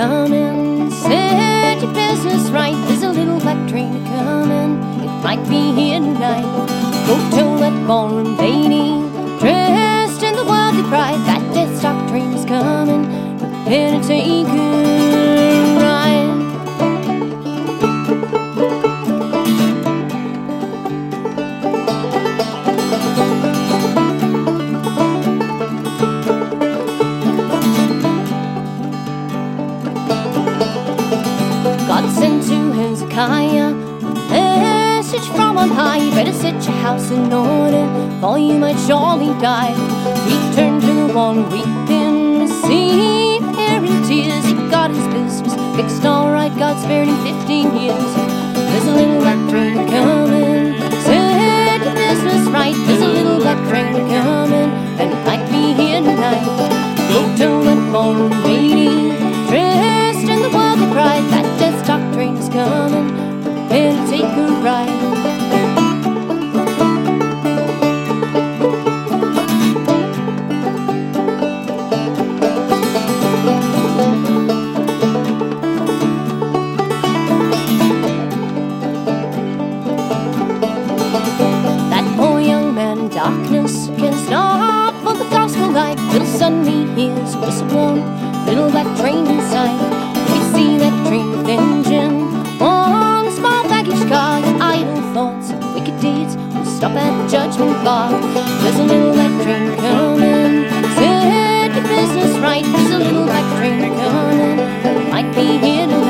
Come in, set your business right. There's a little black train coming. It might be here tonight. Go to that ballroom, baby, dressed in the worldly pride. That dead stock is coming, prepare to take to a message from on high. You better set your house in order, for you might surely die. Return to the one weeping, see and tears. He got his business fixed all right. God spared him 15 years. There's a little black train coming. Darkness can stop for the gospel light. Little suddenly hears a whistle little black train inside. We see that train with engine on a small baggage car. Your idle thoughts and wicked deeds will stop at the judgment bar. There's a little black train coming. Set your business right. There's a little black train coming. Might be here tonight.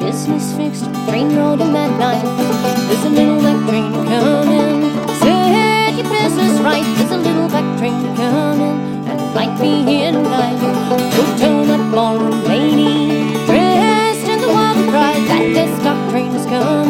Business fixed. Train rode him that. There's a little black train. Train coming, and might be here tonight. Go tell that ballroom lady, dressed in the wild pride, that death stock train is coming.